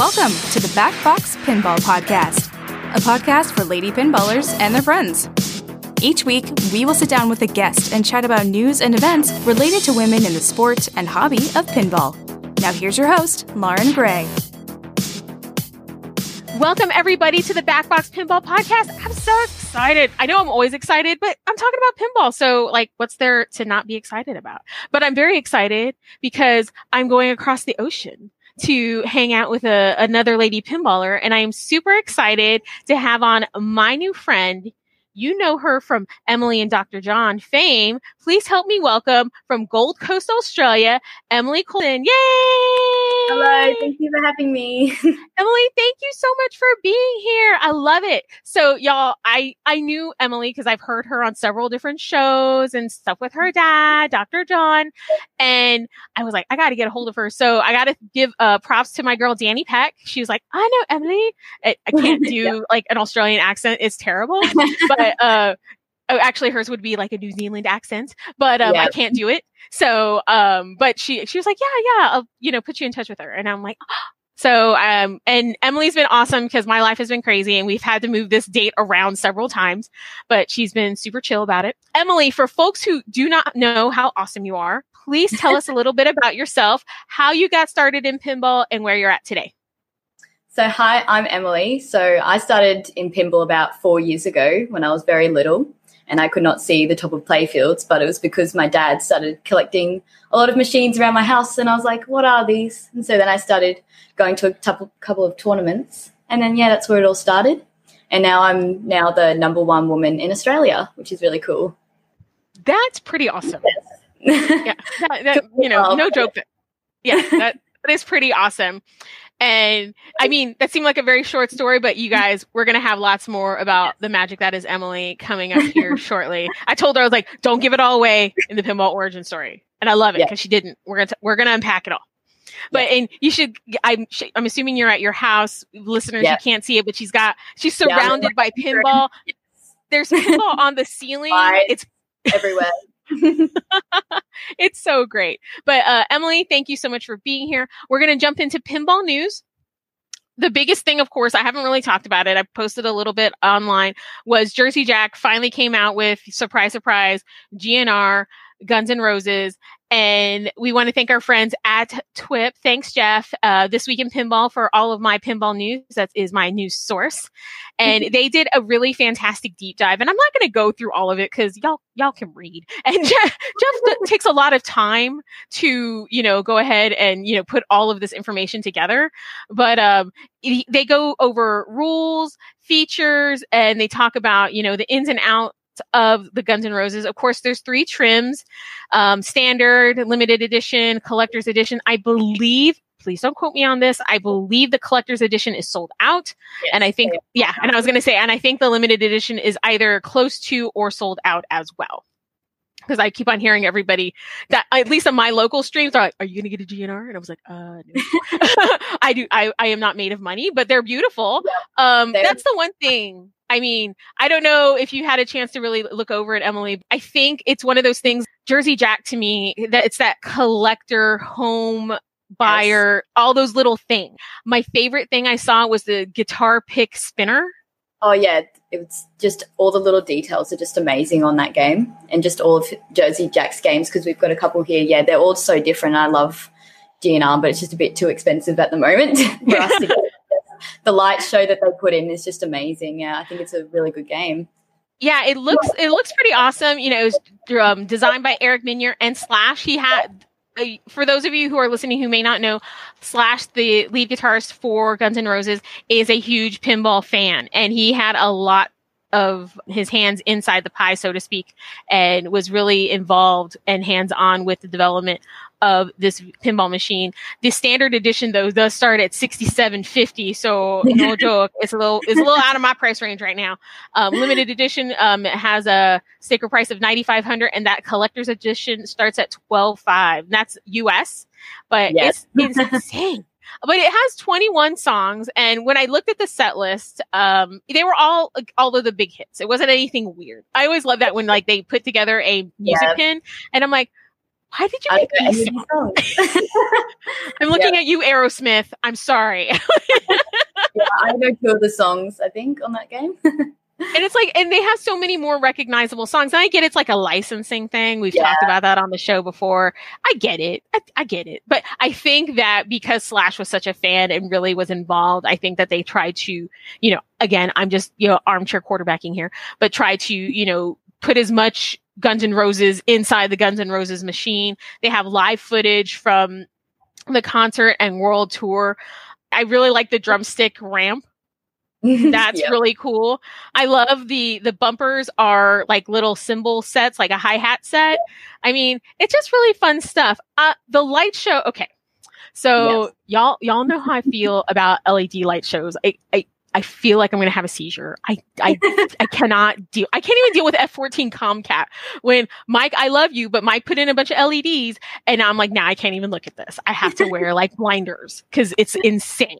Welcome to the Back Box Pinball Podcast, a podcast for lady pinballers and their friends. Each week, we will sit down with a guest and chat about news and events related to women in the sport and hobby of pinball. Now, here's your host, Lauren Gray. Welcome, everybody, to the Backbox Pinball Podcast. I'm so excited. I know I'm always excited, but I'm talking about pinball. So, like, what's there to not be excited about? But I'm very excited because I'm going across the ocean to hang out with a, another lady pinballer. And I am super excited to have on my new friend. You know her from Emily and Dr. John fame. Please help me welcome from Gold Coast, Australia, Emily Colton. Yay! Hello, thank you for having me. Emily, thank you so much for being here. I love it. So y'all, I, I knew Emily because I've heard her on several different shows and stuff with her dad, Dr. John. And I was like, I got to get a hold of her. So I got to give uh, props to my girl, Danny Peck. She was like, I know Emily. I, I can't do yeah. like an Australian accent. It's terrible. but, uh, oh, actually hers would be like a New Zealand accent, but um, yeah. I can't do it. So, um, but she, she was like, yeah, yeah, I'll, you know, put you in touch with her. And I'm like, oh. so, um, and Emily's been awesome because my life has been crazy and we've had to move this date around several times, but she's been super chill about it. Emily, for folks who do not know how awesome you are, please tell us a little bit about yourself, how you got started in pinball and where you're at today. So, hi, I'm Emily. So, I started in pinball about four years ago when I was very little and I could not see the top of playfields, but it was because my dad started collecting a lot of machines around my house, and I was like, "What are these?" And so then I started going to a couple of tournaments, and then yeah, that's where it all started. And now I'm now the number one woman in Australia, which is really cool. That's pretty awesome. Yes. yeah, that, that, you know, no joke. That, yeah, that, that is pretty awesome. And I mean, that seemed like a very short story, but you guys, we're going to have lots more about the magic that is Emily coming up here shortly. I told her, I was like, don't give it all away in the pinball origin story. And I love it because yeah. she didn't. We're going to, we're going to unpack it all. But yeah. and you should. I'm. I'm assuming you're at your house, listeners. Yeah. You can't see it, but she's got. She's surrounded by pinball. There's pinball on the ceiling. It's everywhere. it's so great. But uh, Emily, thank you so much for being here. We're going to jump into pinball news. The biggest thing, of course, I haven't really talked about it. I posted a little bit online was Jersey Jack finally came out with surprise, surprise, GNR, Guns N' Roses, and we want to thank our friends at TWIP. Thanks, Jeff. Uh, this week in pinball for all of my pinball news. That is my news source. And they did a really fantastic deep dive. And I'm not going to go through all of it because y'all, y'all can read. And Jeff, Jeff takes a lot of time to, you know, go ahead and, you know, put all of this information together. But, um, they go over rules, features, and they talk about, you know, the ins and outs of the Guns N' Roses. Of course, there's three trims: um, standard, limited edition, collector's edition. I believe. Please don't quote me on this. I believe the collector's edition is sold out. Yes, and I think, yeah, and I was going to say, and I think the limited edition is either close to or sold out as well because I keep on hearing everybody that at least on my local streams are like, "Are you going to get a GNR?" And I was like, "Uh, no. I do. I I am not made of money, but they're beautiful. Yeah, um, that's the one thing. I mean, I don't know if you had a chance to really look over it, Emily. I think it's one of those things. Jersey Jack to me that it's that collector home buyer, yes. all those little things. My favorite thing I saw was the guitar pick spinner. Oh yeah, it's just all the little details are just amazing on that game, and just all of Jersey Jack's games because we've got a couple here. Yeah, they're all so different. I love GNR, but it's just a bit too expensive at the moment for us to get. The light show that they put in is just amazing. Yeah, I think it's a really good game. Yeah, it looks it looks pretty awesome. You know, it was um, designed by Eric Meunier and Slash. He had for those of you who are listening who may not know, Slash, the lead guitarist for Guns N' Roses, is a huge pinball fan, and he had a lot of his hands inside the pie, so to speak, and was really involved and hands on with the development of this pinball machine. The standard edition though does start at sixty seven fifty, so no joke. It's a little it's a little out of my price range right now. Um, limited edition um, has a sticker price of ninety five hundred, and that collector's edition starts at twelve five. That's US, but yes. it's it's insane but it has 21 songs and when i looked at the set list um they were all like, all of the big hits it wasn't anything weird i always love that when like they put together a music yeah. pin and i'm like Why did you make these songs? I'm looking yeah. at you, Aerosmith. I'm sorry. yeah, I know two of the songs, I think, on that game. and it's like, and they have so many more recognizable songs. And I get it's like a licensing thing. We've yeah. talked about that on the show before. I get it. I, I, get it. But I think that because Slash was such a fan and really was involved, I think that they tried to, you know, again, I'm just, you know, armchair quarterbacking here, but try to, you know, put as much Guns N' Roses inside the Guns N' Roses machine. They have live footage from the concert and world tour. I really like the drumstick ramp. That's yep. really cool. I love the the bumpers are like little cymbal sets, like a hi hat set. I mean, it's just really fun stuff. Uh, the light show. Okay, so yes. y'all y'all know how I feel about LED light shows. I, I I feel like I'm going to have a seizure. I, I, I cannot deal. I can't even deal with F14 Tomcat when Mike, I love you, but Mike put in a bunch of LEDs and I'm like, nah, I can't even look at this. I have to wear like blinders because it's insane.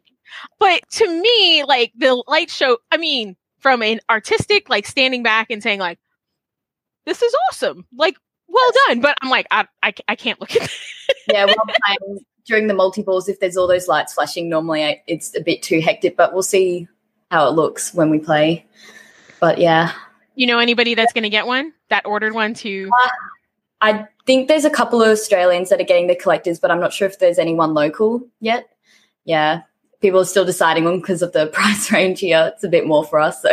But to me, like the light show, I mean, from an artistic, like standing back and saying like, this is awesome. Like, well done. But I'm like, I, I, I can't look at this. yeah. Well, during the multi balls, if there's all those lights flashing, normally it's a bit too hectic, but we'll see how it looks when we play. But yeah. You know anybody that's going to get one that ordered one to? Uh, I think there's a couple of Australians that are getting the collectors, but I'm not sure if there's anyone local yet. Yeah. People are still deciding on because of the price range here. It's a bit more for us. So.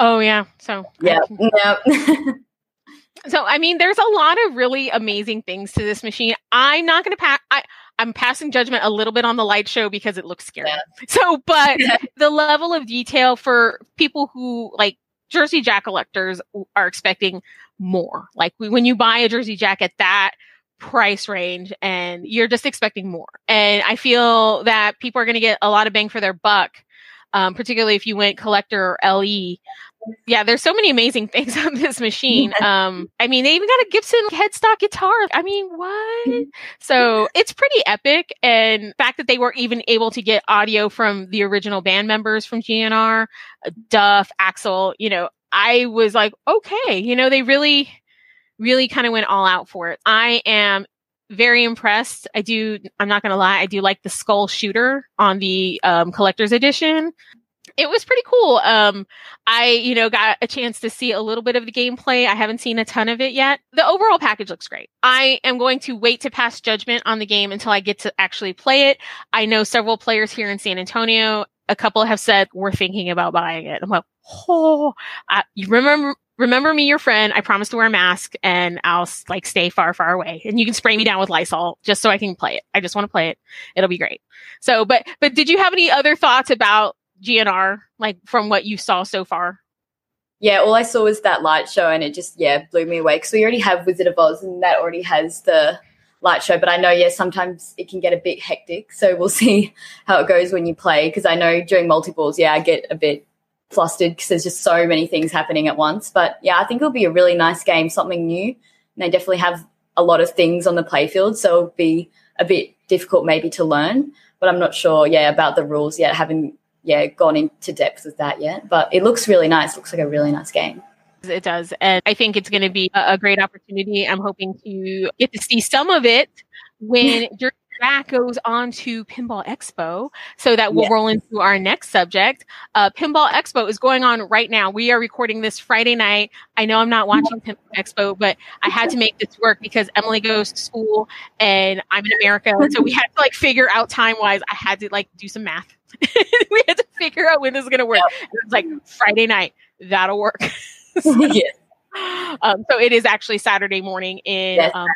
Oh yeah. So yeah. Yeah. so I mean, there's a lot of really amazing things to this machine. I'm not going to pack. I I'm passing judgment a little bit on the light show because it looks scary. Yeah. So, but the level of detail for people who like Jersey Jack collectors are expecting more. Like when you buy a Jersey Jack at that price range and you're just expecting more. And I feel that people are going to get a lot of bang for their buck. Um, particularly if you went collector or LE, yeah, there's so many amazing things on this machine. Um, I mean, they even got a Gibson headstock guitar. I mean, what? Mm-hmm. So it's pretty epic. And the fact that they were even able to get audio from the original band members from GNR, uh, Duff, Axl, you know, I was like, okay, you know, they really, really kind of went all out for it. I am very impressed. I do, I'm not going to lie, I do like the skull shooter on the um, collector's edition it was pretty cool. Um, I, you know, got a chance to see a little bit of the gameplay. I haven't seen a ton of it yet. The overall package looks great. I am going to wait to pass judgment on the game until I get to actually play it. I know several players here in San Antonio. A couple have said we're thinking about buying it. I'm like, oh, uh, you remember, remember me, your friend. I promise to wear a mask and I'll like stay far, far away. And you can spray me down with Lysol just so I can play it. I just want to play it. It'll be great. So, but, but did you have any other thoughts about GNR, like from what you saw so far? Yeah, all I saw was that light show, and it just yeah blew me away because we already have Wizard of Oz, and that already has the light show. But I know yeah sometimes it can get a bit hectic, so we'll see how it goes when you play. Because I know during multi-balls, yeah, I get a bit flustered because there's just so many things happening at once. But yeah, I think it'll be a really nice game, something new. And they definitely have a lot of things on the playfield, so it'll be a bit difficult maybe to learn. But I'm not sure, yeah, about the rules yet. Having yeah gone into depth with that yet. But it looks really nice. It looks like a really nice game. It does. And I think it's going to be a, great opportunity. I'm hoping to get to see some of it when your back goes on to Pinball Expo so that we'll roll into our next subject. Uh, Pinball Expo is going on right now. We are recording this Friday night. I know I'm not watching Pinball Expo, but I had to make this work because Emily goes to school and I'm in America. So we had to like figure out time wise. I had to like do some math we had to figure out when this is going to work. Yep. It was like Friday night. That'll work. so, um, so it is actually Saturday morning in yes, um.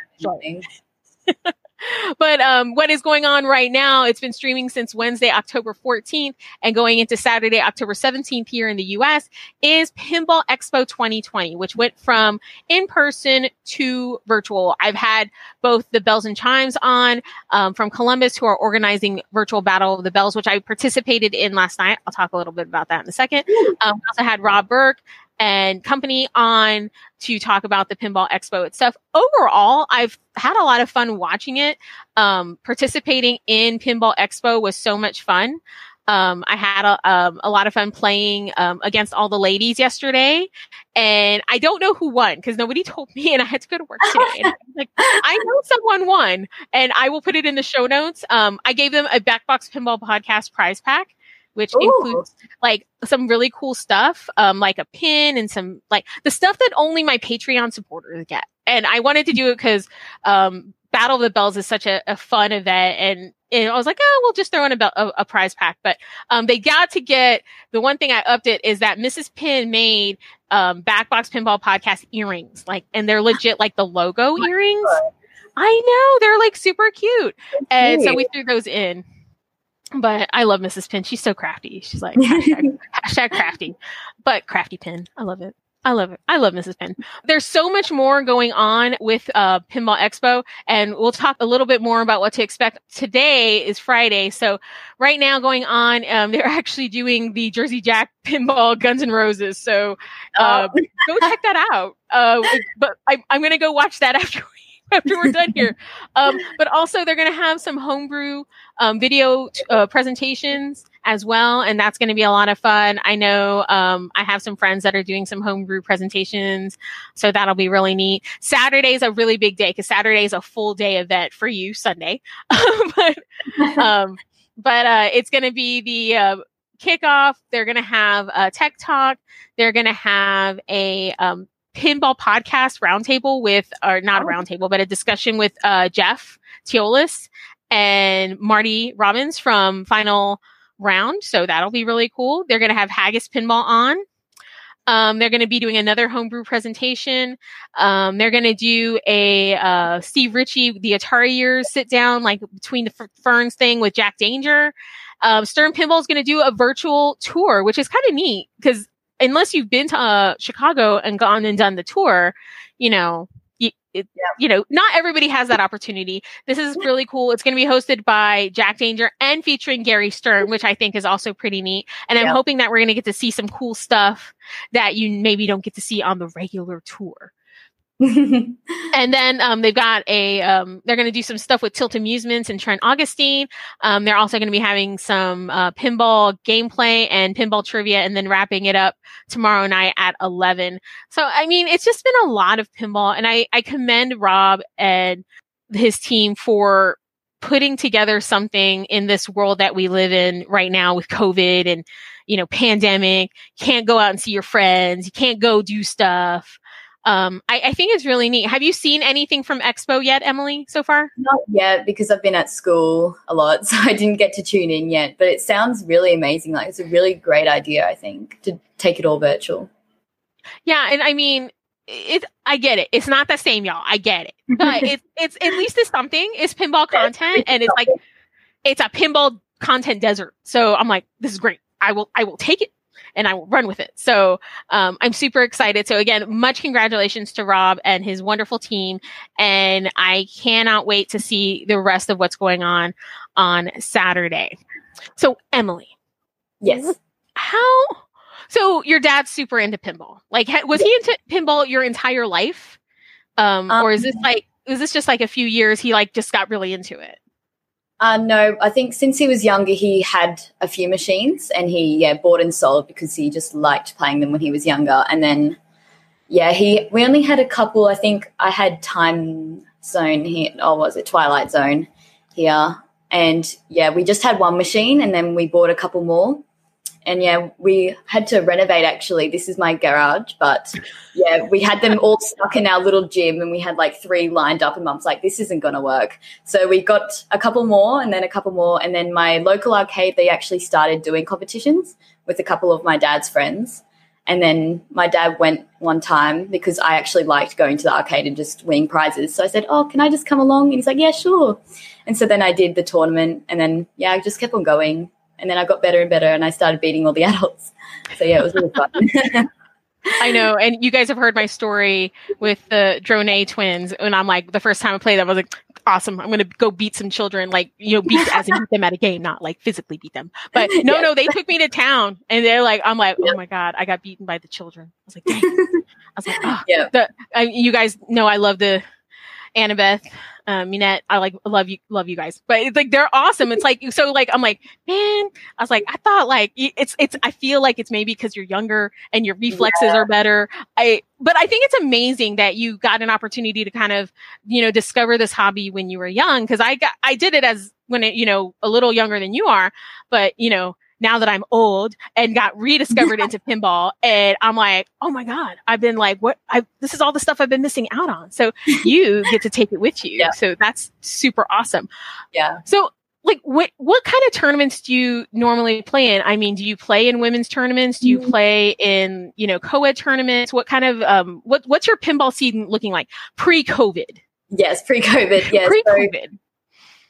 but um, what is going on right now? It's been streaming since Wednesday, October 14th, and going into Saturday, October 17th here in the US is Pinball Expo 2020, which went from in person to virtual. I've had both the Bells and Chimes on um, from Columbus, who are organizing Virtual Battle of the Bells, which I participated in last night. I'll talk a little bit about that in a second. Um, we also had Rob Berk and company on to talk about the Pinball Expo itself. Overall, I've had a lot of fun watching it. Um, participating in Pinball Expo was so much fun. Um, I had a, um, a lot of fun playing um, against all the ladies yesterday, and I don't know who won because nobody told me, and I had to go to work today. And like, I know someone won, and I will put it in the show notes. Um, I gave them a Backbox Pinball Podcast prize pack which Ooh. includes like some really cool stuff, um, like a pin and some like the stuff that only my Patreon supporters get. And I wanted to do it because um, Battle of the Bells is such a, a fun event, and, and, I was like, oh, we'll just throw in a, a, a prize pack. But um, they got to get the one thing I upped it is that Mrs. Pin made um, Backbox Pinball Podcast earrings, like, and they're legit like the logo oh earrings. God. I know they're like super cute, and so we threw those in. But I love Mrs. Pin. She's so crafty. She's like hashtag, hashtag crafty, but crafty pin. I love it. I love it. I love Mrs. Pin. There's so much more going on with uh, Pinball Expo, and we'll talk a little bit more about what to expect. Today is Friday, so right now going on, um, they're actually doing the Jersey Jack Pinball Guns and Roses. So uh, oh. go check that out. Uh, but I, I'm going to go watch that after after we're done here. Um, but also, they're going to have some homebrew um, video uh, presentations as well, and that's going to be a lot of fun. I know um, I have some friends that are doing some homebrew presentations, so that'll be really neat. Saturday is a really big day because Saturday is a full day event for you. Sunday, but um, but uh, it's going to be the uh, kickoff. They're going to have a tech talk. They're going to have a um, pinball podcast roundtable with, or not oh. a roundtable, but a discussion with uh, Jeff Teolis and Marty Robbins from Final Round. So that'll be really cool. They're going to have Haggis Pinball on. Um, they're going to be doing another homebrew presentation. Um, they're going to do a uh, Steve Ritchie, the Atari years sit down, like between the f- ferns thing with Jack Danger. Um, Stern Pinball is going to do a virtual tour, which is kind of neat because unless you've been to uh, Chicago and gone and done the tour, you know, you, it, yeah. you know, not everybody has that opportunity. This is really cool. It's going to be hosted by Jack Danger and featuring Gary Stern, which I think is also pretty neat. And I'm yeah. hoping that we're going to get to see some cool stuff that you maybe don't get to see on the regular tour. And then um, they've got a um, they're going to do some stuff with Tilt Amusements and Trent Augustine. Um, they're also going to be having some uh, pinball gameplay and pinball trivia, and then wrapping it up tomorrow night at eleven. So I mean, it's just been a lot of pinball, and I I commend Rob and his team for putting together something in this world that we live in right now with COVID and you know pandemic. Can't go out and see your friends. You can't go do stuff um, I, I, think it's really neat. Have you seen anything from Expo yet, Emily, so far? Not yet, because I've been at school a lot, so I didn't get to tune in yet. But it sounds really amazing. Like it's a really great idea, I think, to take it all virtual. Yeah, and I mean, it. I get it. It's not the same, y'all. I get it, but it's it's at least it's something. It's pinball content, and it's like it's a pinball content desert. So I'm like, this is great. I will I will take it and I will run with it. So um, I'm super excited. So again, much congratulations to Rob and his wonderful team, and I cannot wait to see the rest of what's going on on Saturday. So Emily, yes, how? So your dad's super into pinball. Like, was he into pinball your entire life, um, um, or is this um, like? is this just like a few years he like just got really into it? Uh, no, I think since he was younger, he had a few machines and he, yeah, bought and sold because he just liked playing them when he was younger. And then, yeah, he, we only had a couple. I think I had Time Zone here, or was it Twilight Zone here? And yeah, we just had one machine and then we bought a couple more and yeah, we had to renovate actually. This is my garage, but yeah, we had them all stuck in our little gym and we had like three lined up and mum's like, this isn't going to work. So we got a couple more and then a couple more. And then my local arcade, they actually started doing competitions with a couple of my dad's friends. And then my dad went one time because I actually liked going to the arcade and just winning prizes. So I said, Oh, can I just come along? And he's like, Yeah, sure. And so then I did the tournament and then, yeah, I just kept on going and then I got better and better, and I started beating all the adults. So yeah, it was really fun. I know, and you guys have heard my story with the Drone twins, and I'm like, the first time I played them, I was like, awesome, I'm going to go beat some children, like you know, beat as in beat them at a game, not like physically beat them. But no, yeah. no, they took me to town, and they're like, I'm like, oh my god, I got beaten by the children. I was like, Dang. I was like, oh. yeah, the, I, you guys know I love the Annabeth, um, Minette, I like love you, love you guys, but it's like, they're awesome. It's like, so like, I'm like, man, I was like, I thought like, it's, it's, I feel like it's maybe because you're younger and your reflexes yeah. are better. I, but I think it's amazing that you got an opportunity to kind of, you know, discover this hobby when you were young. Cause I got, I did it as when it, you know, a little younger than you are, but you know, now that I'm old and got rediscovered into pinball. And I'm like, oh my God, I've been like, what? I, this is all the stuff I've been missing out on. So you get to take it with you. Yeah. So that's super awesome. Yeah. So like what what kind of tournaments do you normally play in? I mean, do you play in women's tournaments? Do you mm-hmm. play in, you know, co-ed tournaments? What kind of um what what's your pinball season looking like pre-COVID? Yes, pre-COVID. Yes. Pre-COVID. So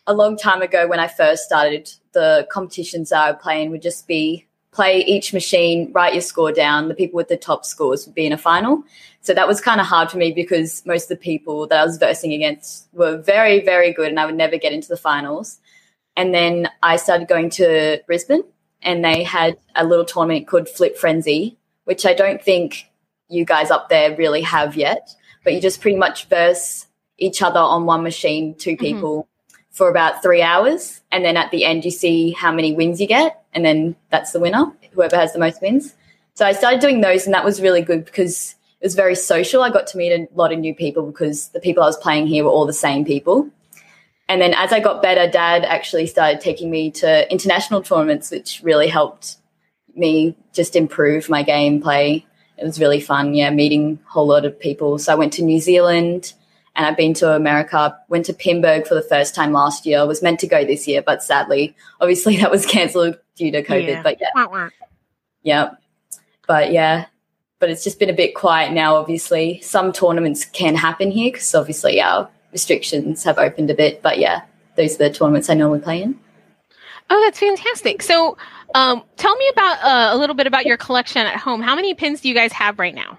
a long time ago when I first started, the competitions I would play in would just be play each machine, write your score down. The people with the top scores would be in a final. So that was kind of hard for me because most of the people that I was versing against were very, very good and I would never get into the finals. And then I started going to Brisbane and they had a little tournament called Flip Frenzy, which I don't think you guys up there really have yet. But you just pretty much verse each other on one machine, two mm-hmm. For about three hours. And then at the end, you see how many wins you get. And then that's the winner, whoever has the most wins. So I started doing those, and that was really good because it was very social. I got to meet a lot of new people because the people I was playing here were all the same people. And then as I got better, dad actually started taking me to international tournaments, which really helped me just improve my gameplay. It was really fun, yeah, meeting a whole lot of people. So I went to New Zealand, and I've been to America. Went to Pinburgh for the first time last year. Was meant to go this year, but sadly, obviously that was cancelled due to COVID. Yeah. But yeah, yeah, but yeah, but it's just been a bit quiet now. Obviously, some tournaments can happen here because obviously our restrictions have opened a bit. But yeah, those are the tournaments I normally play in. Oh, that's fantastic. So, um, tell me about uh, a little bit about your collection at home. How many pins do you guys have right now?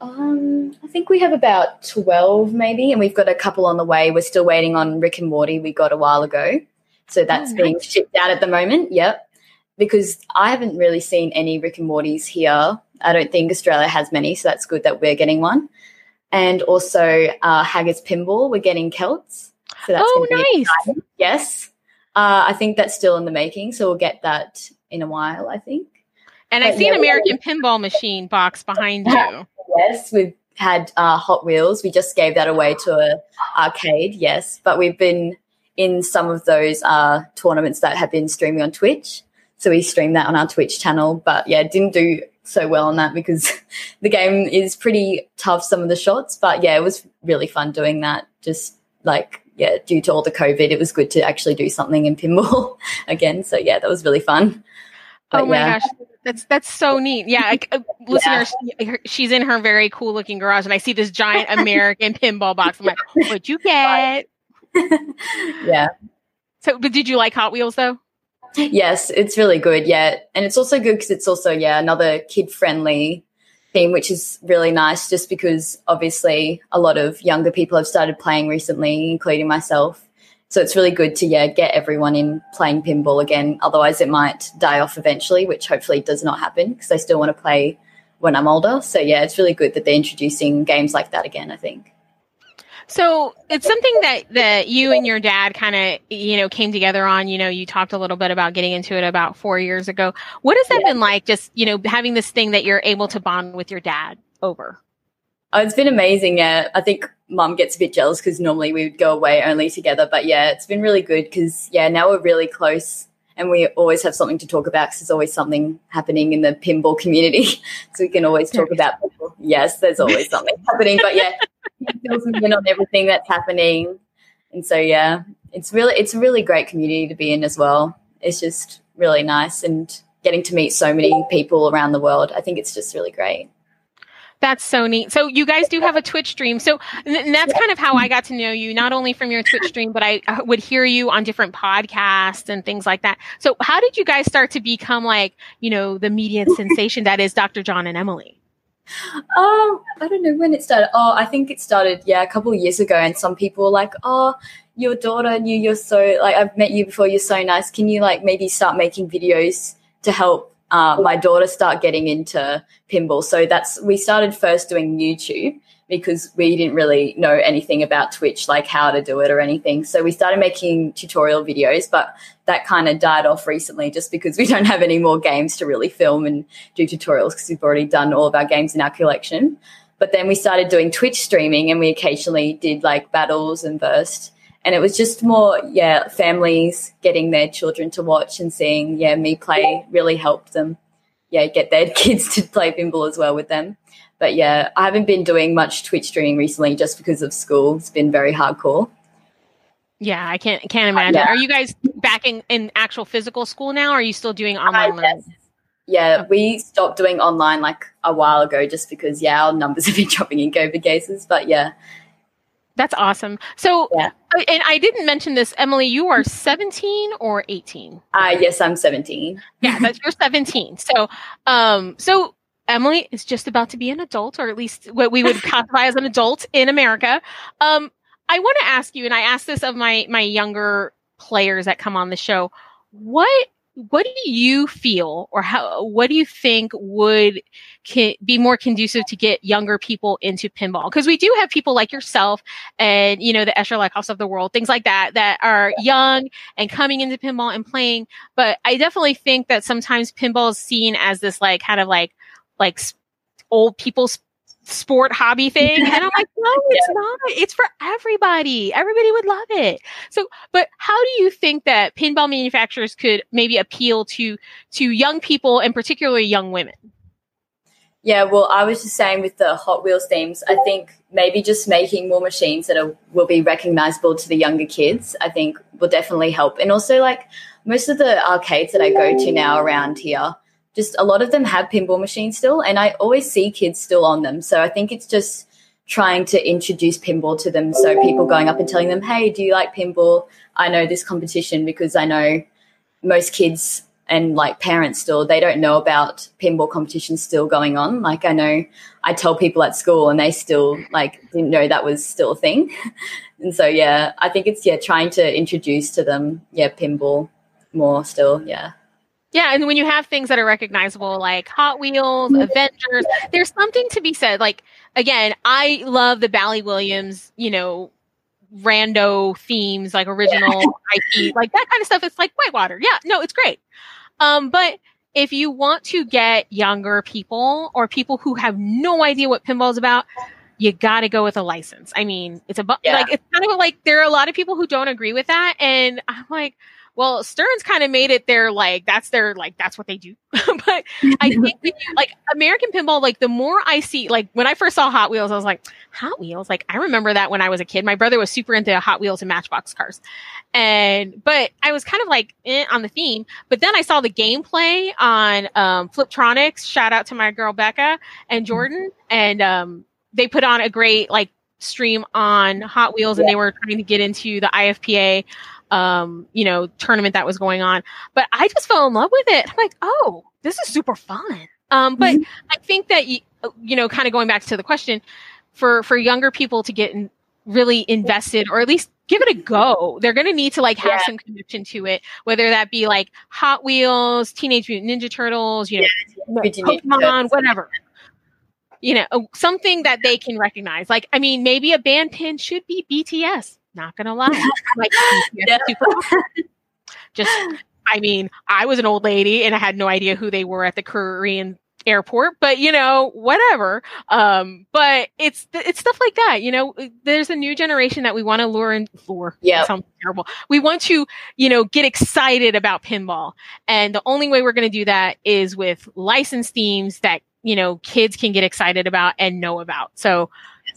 Um, I think we have about 12 maybe, and we've got a couple on the way. We're still waiting on Rick and Morty we got a while ago. So that's oh, being shipped out at the moment. Yep. Because I haven't really seen any Rick and Mortys here. I don't think Australia has many, so that's good that we're getting one. And also uh, Haggis Pinball, we're getting Celts. So that's oh, nice. Exciting. Yes. Uh, I think that's still in the making, so we'll get that in a while, I think. And but I see yeah, an American Pinball Machine box behind you. Yes, we've had uh, Hot Wheels. We just gave that away to an arcade, yes. But we've been in some of those uh, tournaments that have been streaming on Twitch. So we streamed that on our Twitch channel. But yeah, didn't do so well on that because the game is pretty tough, some of the shots. But yeah, it was really fun doing that. Just like, yeah, due to all the COVID, it was good to actually do something in pinball again. So yeah, that was really fun. But, oh my yeah. gosh. That's that's so neat. Yeah, like, uh, listeners, yeah. she's in her very cool looking garage, and I see this giant American pinball box. I'm like, what'd you get? yeah. So, but did you like Hot Wheels though? Yes, it's really good. Yeah, and it's also good because it's also yeah another kid friendly theme, which is really nice. Just because obviously a lot of younger people have started playing recently, including myself. So it's really good to yeah get everyone in playing pinball again. Otherwise, it might die off eventually, which hopefully does not happen because I still want to play when I'm older. So yeah, it's really good that they're introducing games like that again. I think. So it's something that that you and your dad kind of you know came together on. You know, you talked a little bit about getting into it about four years ago. What has that yeah. been like? Just you know, having this thing that you're able to bond with your dad over. Oh, it's been amazing. Yeah, I think mum gets a bit jealous because normally we would go away only together. But yeah, it's been really good because yeah, now we're really close and we always have something to talk about because there's always something happening in the pinball community. so we can always talk about people. Yes, there's always something happening. But yeah, he fills me in on everything that's happening. And so yeah, it's really it's a really great community to be in as well. It's just really nice and getting to meet so many people around the world. I think it's just really great. That's so neat. So you guys do have a Twitch stream. So and that's kind of how I got to know you, not only from your Twitch stream, but I would hear you on different podcasts and things like that. So how did you guys start to become like, you know, the media sensation that is Dr. John and Emily? Um, I don't know when it started. Oh, I think it started, yeah, a couple of years ago. And some people were like, oh, your daughter knew you're so, like, I've met you before. You're so nice. Can you, like, maybe start making videos to help uh, my daughter start getting into pinball. So that's we started first doing YouTube because we didn't really know anything about Twitch, like how to do it or anything. So we started making tutorial videos, but that kind of died off recently just because we don't have any more games to really film and do tutorials because we've already done all of our games in our collection. But then we started doing Twitch streaming and we occasionally did like battles and burst. And it was just more, yeah, families getting their children to watch and seeing, yeah, me play really helped them, yeah, get their kids to play pinball as well with them. But yeah, I haven't been doing much Twitch streaming recently just because of school. It's been very hardcore. Yeah, I can't can't imagine. Yeah. Are you guys back in, in actual physical school now? Or are you still doing online uh, learning? Yes. Yeah, we stopped doing online like a while ago just because yeah, our numbers have been dropping in COVID cases. But yeah. That's awesome. So yeah. Uh, and I didn't mention this, Emily, you are 17 or 18? Uh yes, I'm 17. yeah, that's you're 17. So um so Emily is just about to be an adult, or at least what we would classify as an adult in America. Um, I want to ask you, and I ask this of my my younger players that come on the show, what what do you feel or how what do you think would be more conducive to get younger people into pinball? Because we do have people like yourself and you know the Escher Lefkoffs of the world things like that that are young and coming into pinball and playing. But I definitely think that sometimes pinball is seen as this like kind of like like old people's sport hobby thing. And I'm like, no, it's not. It's for everybody. Everybody would love it. So, but how do you think that pinball manufacturers could maybe appeal to to young people and particularly young women? Yeah, well, I was just saying with the Hot Wheels themes, I think maybe just making more machines that are, will be recognizable to the younger kids, I think will definitely help. And also, like most of the arcades that I go to now around here, just a lot of them have pinball machines still, and I always see kids still on them. So I think it's just trying to introduce pinball to them. So people going up and telling them, "Hey, do you like pinball? I know this competition because I know most kids and like parents still they don't know about pinball competitions still going on. Like I know I tell people at school and they still like didn't know that was still a thing. and so yeah, I think it's yeah trying to introduce to them yeah pinball more still yeah. Yeah, and when you have things that are recognizable like Hot Wheels, Avengers, there's something to be said. Like again, I love the Bally Williams, you know, rando themes, like original IP, like that kind of stuff. It's like Whitewater. Yeah, no, it's great. Um, but if you want to get younger people or people who have no idea what pinball is about, you got to go with a license. I mean, it's a yeah. like it's kind of like there are a lot of people who don't agree with that, and I'm like, well, Stearns kind of made it their like that's their like that's what they do. but I think like American pinball, like the more I see, like when I first saw Hot Wheels, I was like, Hot Wheels. Like I remember that when I was a kid. My brother was super into Hot Wheels and Matchbox cars, and but I was kind of like eh, on the theme. But then I saw the gameplay on um, Fliptronics. Shout out to my girl Becca and mm-hmm. Jordan, and um, they put on a great like stream on Hot Wheels, and they were trying to get into the IFPA um, you know, tournament that was going on. But I just fell in love with it. I'm like, oh, this is super fun. Um, but mm-hmm. I think that you, you know, kind of going back to the question for for younger people to get in, really invested or at least give it a go. They're going to need to like have yeah. some connection to it, whether that be like Hot Wheels, Teenage Mutant Ninja Turtles, you know, yeah, Pokemon, whatever. You know, something that they can recognize. Like, I mean, maybe a band pin should be BTS. Not gonna lie, like yeah. just. I mean, I was an old lady and I had no idea who they were at the Korean airport, but you know, whatever. Um, but it's it's stuff like that. You know, there's a new generation that we want to lure and lure. Yeah, sounds terrible. We want to, you know, get excited about pinball, and the only way we're going to do that is with licensed themes that you know kids can get excited about and know about. So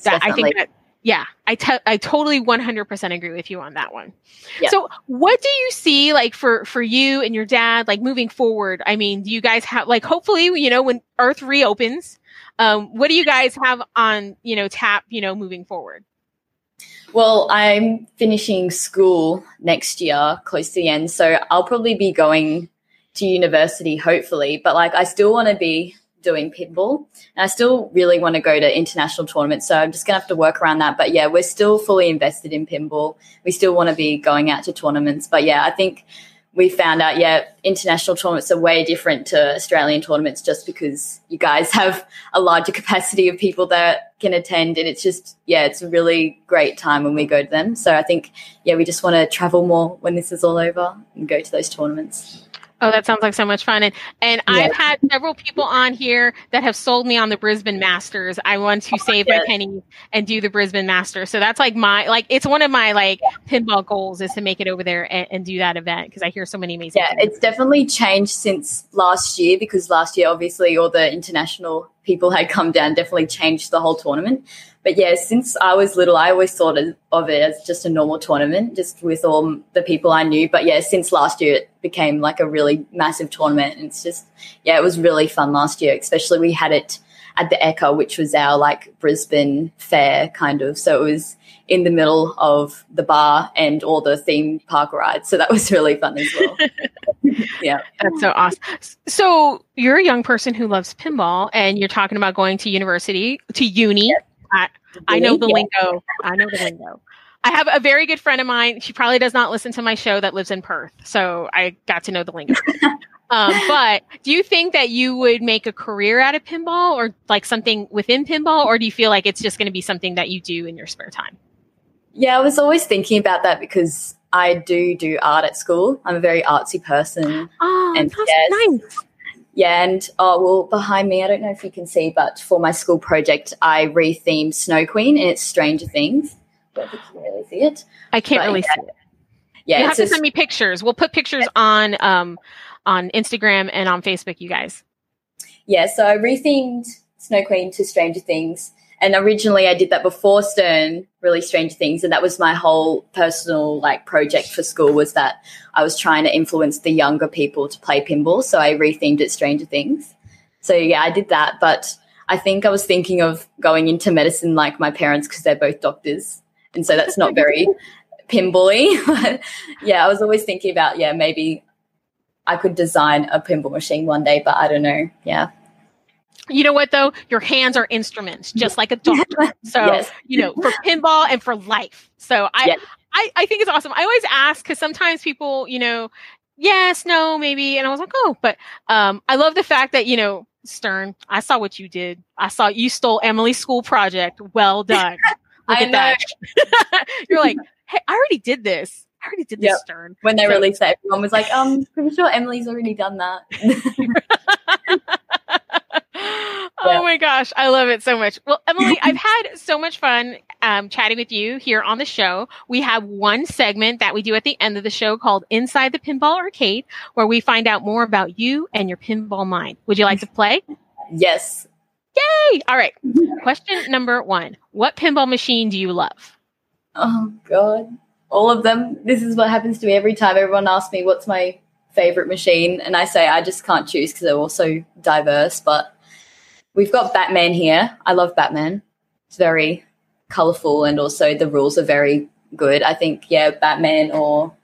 that, I think that yeah, I, te- I totally 100% agree with you on that one. Yeah. So what do you see like for, for you and your dad, like moving forward? I mean, do you guys have like, hopefully, you know, when earth reopens, um, what do you guys have on, you know, tap, you know, moving forward? Well, I'm finishing school next year, close to the end. So I'll probably be going to university, hopefully. But like, I still want to be doing pinball. And I still really want to go to international tournaments. So I'm just going to have to work around that. But yeah, we're still fully invested in pinball. We still want to be going out to tournaments. But yeah, I think we found out, yeah, international tournaments are way different to Australian tournaments just because you guys have a larger capacity of people that can attend. And it's just, yeah, it's a really great time when we go to them. So I think, yeah, we just want to travel more when this is all over and go to those tournaments. Oh, that sounds like so much fun. And and yeah. I've had several people on here that have sold me on the Brisbane Masters. I want to oh, save yes. my pennies and do the Brisbane Masters. So that's like my like it's one of my like pinball goals is to make it over there and, and do that event because I hear so many amazing. Yeah, things. it's definitely changed since last year because last year obviously all the international people had come down definitely changed the whole tournament. But yeah, since I was little, I always thought of it as just a normal tournament, just with all the people I knew. But yeah, since last year, became like a really massive tournament. And it's just, yeah, it was really fun last year, especially we had it at the Ekka, which was our like Brisbane fair kind of. So it was in the middle of the bar and all the theme park rides. So that was really fun as well. yeah. That's so awesome. So you're a young person who loves pinball and you're talking about going to university, to uni. I, I know the lingo. I know the lingo. I have a very good friend of mine. She probably does not listen to my show that lives in Perth. So I got to know the lingo. um, but do you think that you would make a career out of pinball or like something within pinball? Or do you feel like it's just going to be something that you do in your spare time? Yeah, I was always thinking about that because I do do art at school. I'm a very artsy person. Oh, and yes, nice. Yeah, and oh well, behind me, I don't know if you can see, but for my school project, I rethemed Snow Queen and it's Stranger Things. But you can really see it. I can't but, really yeah. see it. Yeah, you have to send me pictures. We'll put pictures on um, on Instagram and on Facebook, you guys. Yeah, so I rethemed Snow Queen to Stranger Things, and originally I did that before Stern, really strange things. And that was my whole personal like project for school was that I was trying to influence the younger people to play pinball. So I rethemed it Stranger Things. So yeah, I did that. But I think I was thinking of going into medicine like my parents because they're both doctors. And so that's not very pinbally. yeah, I was always thinking about, yeah, maybe I could design a pinball machine one day, but I don't know. Yeah. You know what though? Your hands are instruments, just like a doctor. So, yes. you know, for pinball and for life. So I, yes. I, I think it's awesome. I always ask because sometimes people, you know, yes, no, maybe. And I was like, oh, but um, I love the fact that, you know, Stern, I saw what you did. I saw you stole Emily's school project. Well done. I know. You're like, hey, I already did this. I already did this, yep. Stern. When they so, released that, everyone was like, um, pretty sure Emily's already done that. Oh my gosh, I love it so much. Well, Emily, I've had so much fun um, chatting with you here on the show. We have one segment that we do at the end of the show called Inside the Pinball Arcade, where we find out more about you and your pinball mind. Would you like to play? Yes. Yay! All right. Question number one What pinball machine do you love? Oh, God. All of them. This is what happens to me every time everyone asks me what's my favorite machine. And I say I just can't choose because they're all so diverse. But We've got Batman here. I love Batman. It's very colorful and also the rules are very good. I think yeah, Batman or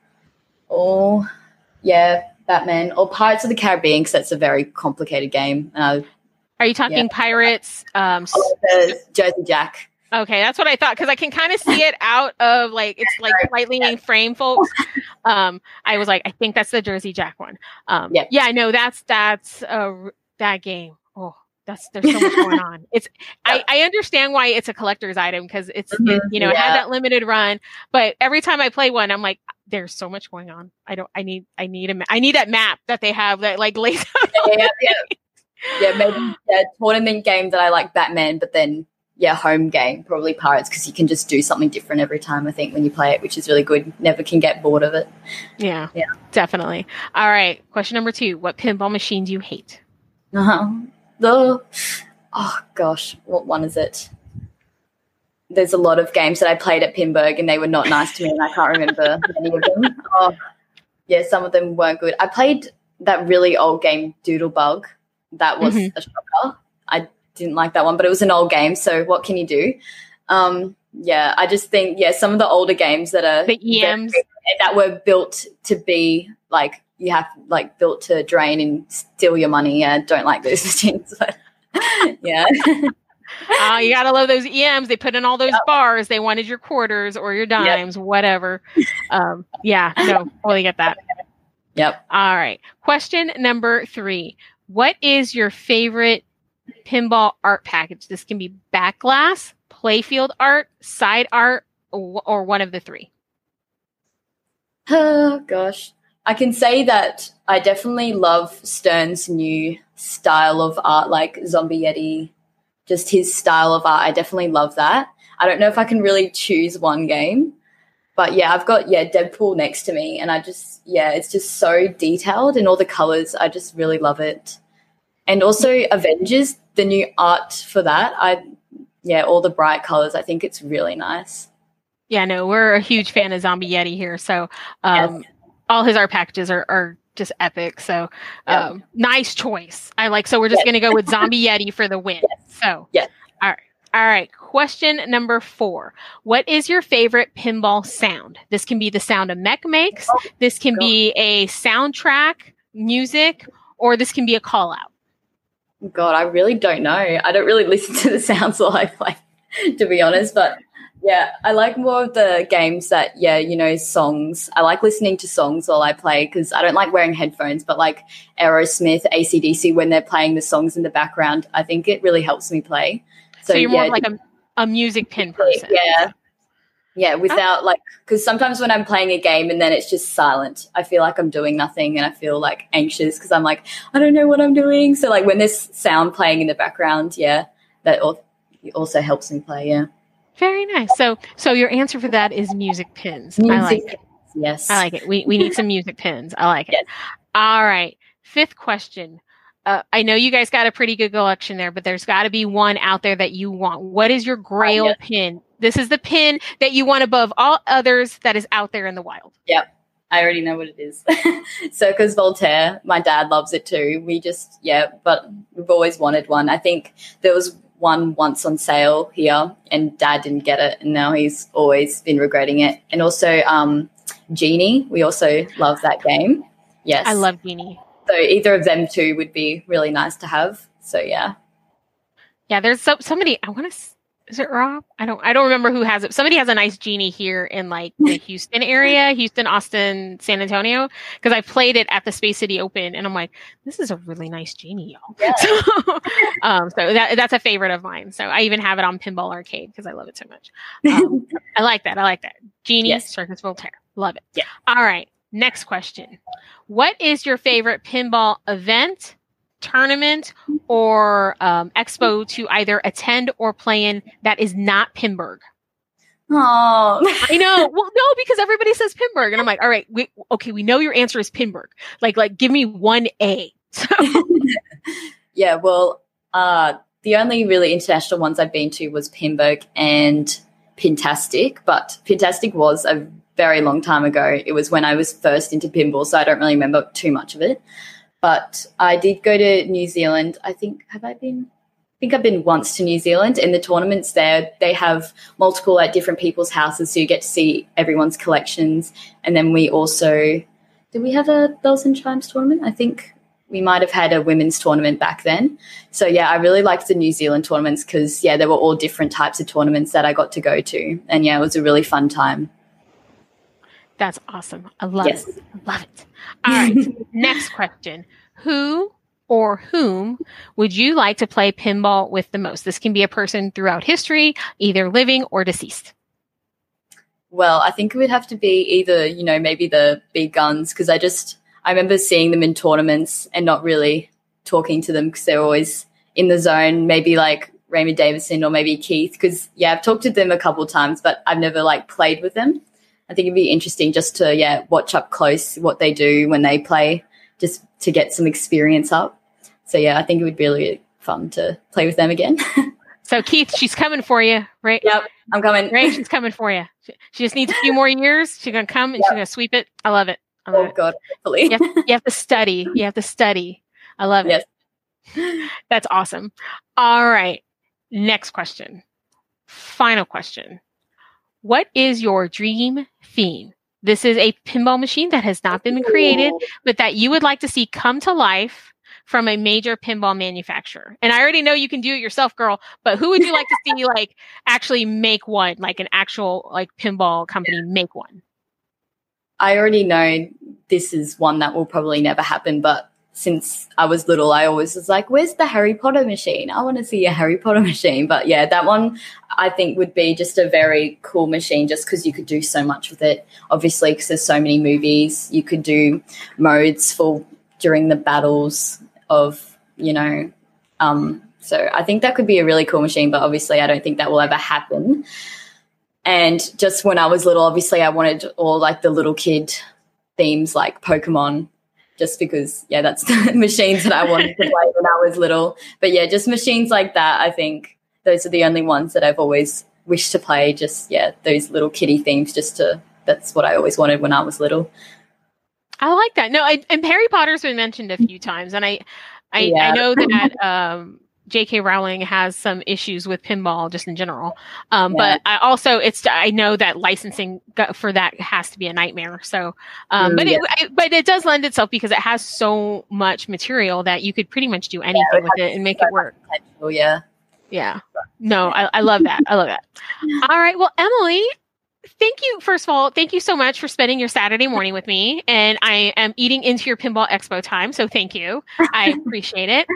or yeah, Batman or Pirates of the Caribbean because that's a very complicated game. Uh, are you talking yeah. pirates? Um, oh, Jersey Jack. Okay, that's what I thought because I can kind of see it out of like it's like slightly yeah. frame, folks. Um, I was like, I think that's the Jersey Jack one. Um, yeah, yeah, no, that's that's uh, that game. Oh, that's there's so much going on. It's I, I understand why it's a collector's item because it's mm-hmm. it, you know yeah. had that limited run, but every time I play one, I'm like, there's so much going on. I don't. I need. I need a. I need that map that they have that like lays out. Yeah, yeah, yeah. maybe yeah, tournament game that I like Batman, but then yeah, home game probably Pirates because you can just do something different every time. I think when you play it, which is really good. Never can get bored of it. Yeah, yeah, definitely. All right, question number two: What pinball machine do you hate? Uh-huh the oh gosh, what one is it? There's a lot of games that I played at Pinburgh and they were not nice to me and I can't remember any of them. Oh, yeah, some of them weren't good. I played that really old game Doodlebug. That was mm-hmm. a shocker. I didn't like that one, but it was an old game, so what can you do? Um, yeah, I just think yeah, some of the older games that are the EMs that were built to be like you have like built to drain and steal your money. Yeah, don't like those machines. But yeah. uh, you gotta love those EMs. They put in all those yep. bars. They wanted your quarters or your dimes, yep. whatever. Um, yeah, no, totally get that. Yep. All right. Question number three. What is your favorite pinball art package? This can be backglass, playfield art, side art, or, or one of the three. Oh gosh. I can say that I definitely love Stern's new style of art, like Zombie Yeti, just his style of art. I definitely love that. I don't know if I can really choose one game, but yeah, I've got yeah Deadpool next to me, and I just yeah, it's just so detailed and all the colors. I just really love it, and also Avengers, the new art for that. I yeah, all the bright colors. I think it's really nice. Yeah, no, we're a huge fan of Zombie Yeti here, so um, yes. all his art packages are, are just epic. So um, nice choice. I like. So we're just yes. going to go with Zombie Yeti for the win. Yes. So yeah. All right. All right. Question number four. What is your favorite pinball sound? This can be the sound a mech makes. This can be a soundtrack, music, or this can be a call out. God, I really don't know. I don't really listen to the sounds while I play, to be honest. But yeah, I like more of the games that, yeah, you know, songs. I like listening to songs while I play because I don't like wearing headphones, but like Aerosmith, ACDC, when they're playing the songs in the background, I think it really helps me play. So, so you're yeah, more like a, a music pin person. Yeah. Yeah, ah. without oh. like, because sometimes when I'm playing a game and then it's just silent, I feel like I'm doing nothing and I feel like anxious because I'm like, I don't know what I'm doing. So, like, when there's sound playing in the background, yeah, that also helps me play. Yeah. Very nice. So, so your answer for that is music pins. Music I like it. Yes. I like it. We, we need some music pins. I like it. Yes. All right. Fifth question uh, I know you guys got a pretty good collection there, but there's got to be one out there that you want. What is your grail uh, pin? This is the pin that you want above all others that is out there in the wild. Yep. I already know what it is. Circus Voltaire. My dad loves it too. We just, yeah, but we've always wanted one. I think there was one once on sale here and dad didn't get it. And now he's always been regretting it. And also, um, Genie. We also love that game. Yes. I love Genie. So either of them two would be really nice to have. So yeah. Yeah, there's so, somebody I want to is it Rob? I don't I don't remember who has it. Somebody has a nice genie here in like the Houston area, Houston, Austin, San Antonio, because I played it at the Space City Open, and I'm like, this is a really nice genie, y'all. Yeah. So, um, so that that's a favorite of mine. So I even have it on Pinball Arcade because I love it so much. Um, I like that. I like that. Genie yes. Circus Voltaire, love it. Yeah. All right. Next question. What is your favorite pinball event, tournament, or um, expo to either attend or play in that is not Pinburgh? Oh, I know. Well, no, because everybody says Pinburgh, and I'm like, all right, we, okay, we know your answer is Pinburgh. Like, like, give me one A. So. yeah, well, uh, the only really international ones I've been to was Pinburgh and Pintastic, but Pintastic was a very long time ago. It was when I was first into pinball, so I don't really remember too much of it. But I did go to New Zealand. I think have I been? I think I've been once to New Zealand. In the tournaments there, they have multiple at different people's houses, so you get to see everyone's collections. And then we also did we have a bells and chimes tournament? I think we might have had a women's tournament back then. So yeah, I really liked the New Zealand tournaments because yeah, there were all different types of tournaments that I got to go to, and yeah, it was a really fun time. That's awesome. I love yes. it. I love it. All right. Next question. Who or whom would you like to play pinball with the most? This can be a person throughout history, either living or deceased. Well, I think it would have to be either, you know, maybe the big guns because I just I remember seeing them in tournaments and not really talking to them because they're always in the zone, maybe like Raymond Davidson or maybe Keith because yeah, I've talked to them a couple times, but I've never like played with them. I think it'd be interesting just to yeah watch up close what they do when they play, just to get some experience up. So yeah, I think it would be really fun to play with them again. so Keith, she's coming for you, right? Yep, I'm coming. Right, she's coming for you. She, she just needs a few more years. She's gonna come and yep. she's gonna sweep it. I love it. I love oh it. God, hopefully. You have, you have to study. You have to study. I love it. Yes. That's awesome. All right. Next question. Final question. What is your dream theme? This is a pinball machine that has not been created, but that you would like to see come to life from a major pinball manufacturer. And I already know you can do it yourself, girl, but who would you like to see like actually make one, like an actual like pinball company make one? I already know this is one that will probably never happen, but since I was little, I always was like, where's the Harry Potter machine? I want to see a Harry Potter machine. But yeah, that one I think would be just a very cool machine just because you could do so much with it. Obviously, because there's so many movies, you could do modes for during the battles of, you know, um, so I think that could be a really cool machine, but obviously I don't think that will ever happen. And just when I was little, obviously I wanted all like the little kid themes like Pokemon just because yeah that's the machines that i wanted to play when i was little. But yeah just machines like that i think those are the only ones that i've always wished to play just yeah those little kitty themes just to that's what i always wanted when i was little. I like that. No I, and harry potter's been mentioned a few times and i i, yeah. I know that um J.K. Rowling has some issues with pinball just in general. Um, yeah. But I also, it's I know that licensing for that has to be a nightmare. So, um, mm, but yeah. it, but it does lend itself because it has so much material that you could pretty much do anything yeah, it with it and make it work. Oh yeah. Yeah. No, I, I love that. I love that. All right. Well, Emily, thank you. First of all, thank you so much for spending your Saturday morning with me. And I am eating into your Pinball Expo time. So thank you. I appreciate it.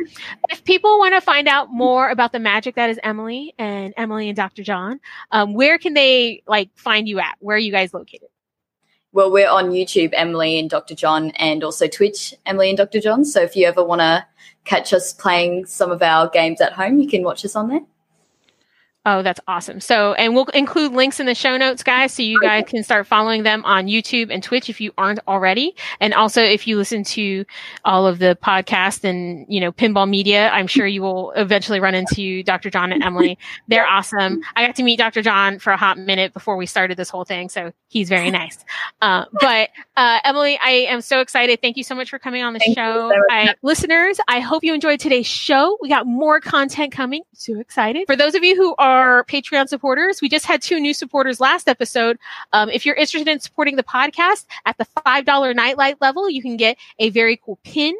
If people want to find out more about the magic that is Emily and Emily and Dr. John, um, where can they like find you at? Where are you guys located? Well, we're on YouTube, Emily and Dr. John, and also Twitch, Emily and Dr. John. So if you ever want to catch us playing some of our games at home, you can watch us on there. Oh, that's awesome. So, and we'll include links in the show notes, guys, so you guys can start following them on YouTube and Twitch if you aren't already. And also, if you listen to all of the podcast and, you know, pinball media, I'm sure you will eventually run into Dr. John and Emily. They're awesome. I got to meet Dr. John for a hot minute before we started this whole thing. So he's very nice. Uh, but, uh, Emily, I am so excited. Thank you so much for coming on the Thank show. I, listeners, I hope you enjoyed today's show. We got more content coming. So excited. For those of you who are our Patreon supporters. We just had two new supporters last episode. Um, if you're interested in supporting the podcast at the $5 nightlight level, you can get a very cool pin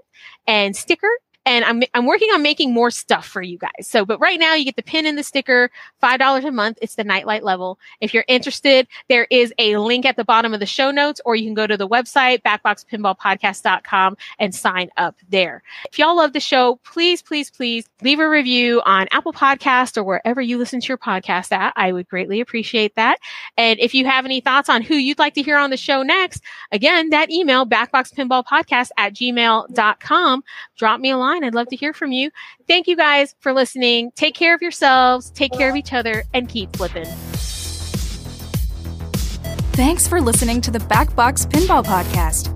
and sticker and I'm I'm working on making more stuff for you guys. So, but right now you get the pin and the sticker, five dollars a month. It's the nightlight level. If you're interested, there is a link at the bottom of the show notes, or you can go to the website backboxpinballpodcast.com and sign up there. If y'all love the show, please, please, please leave a review on Apple Podcast or wherever you listen to your podcast at. I would greatly appreciate that. And if you have any thoughts on who you'd like to hear on the show next, again, that email backboxpinballpodcast at gmail.com. Drop me a I'd love to hear from you. Thank you guys for listening. Take care of yourselves, take care of each other, and keep flipping. Thanks for listening to the Backbox Pinball Podcast.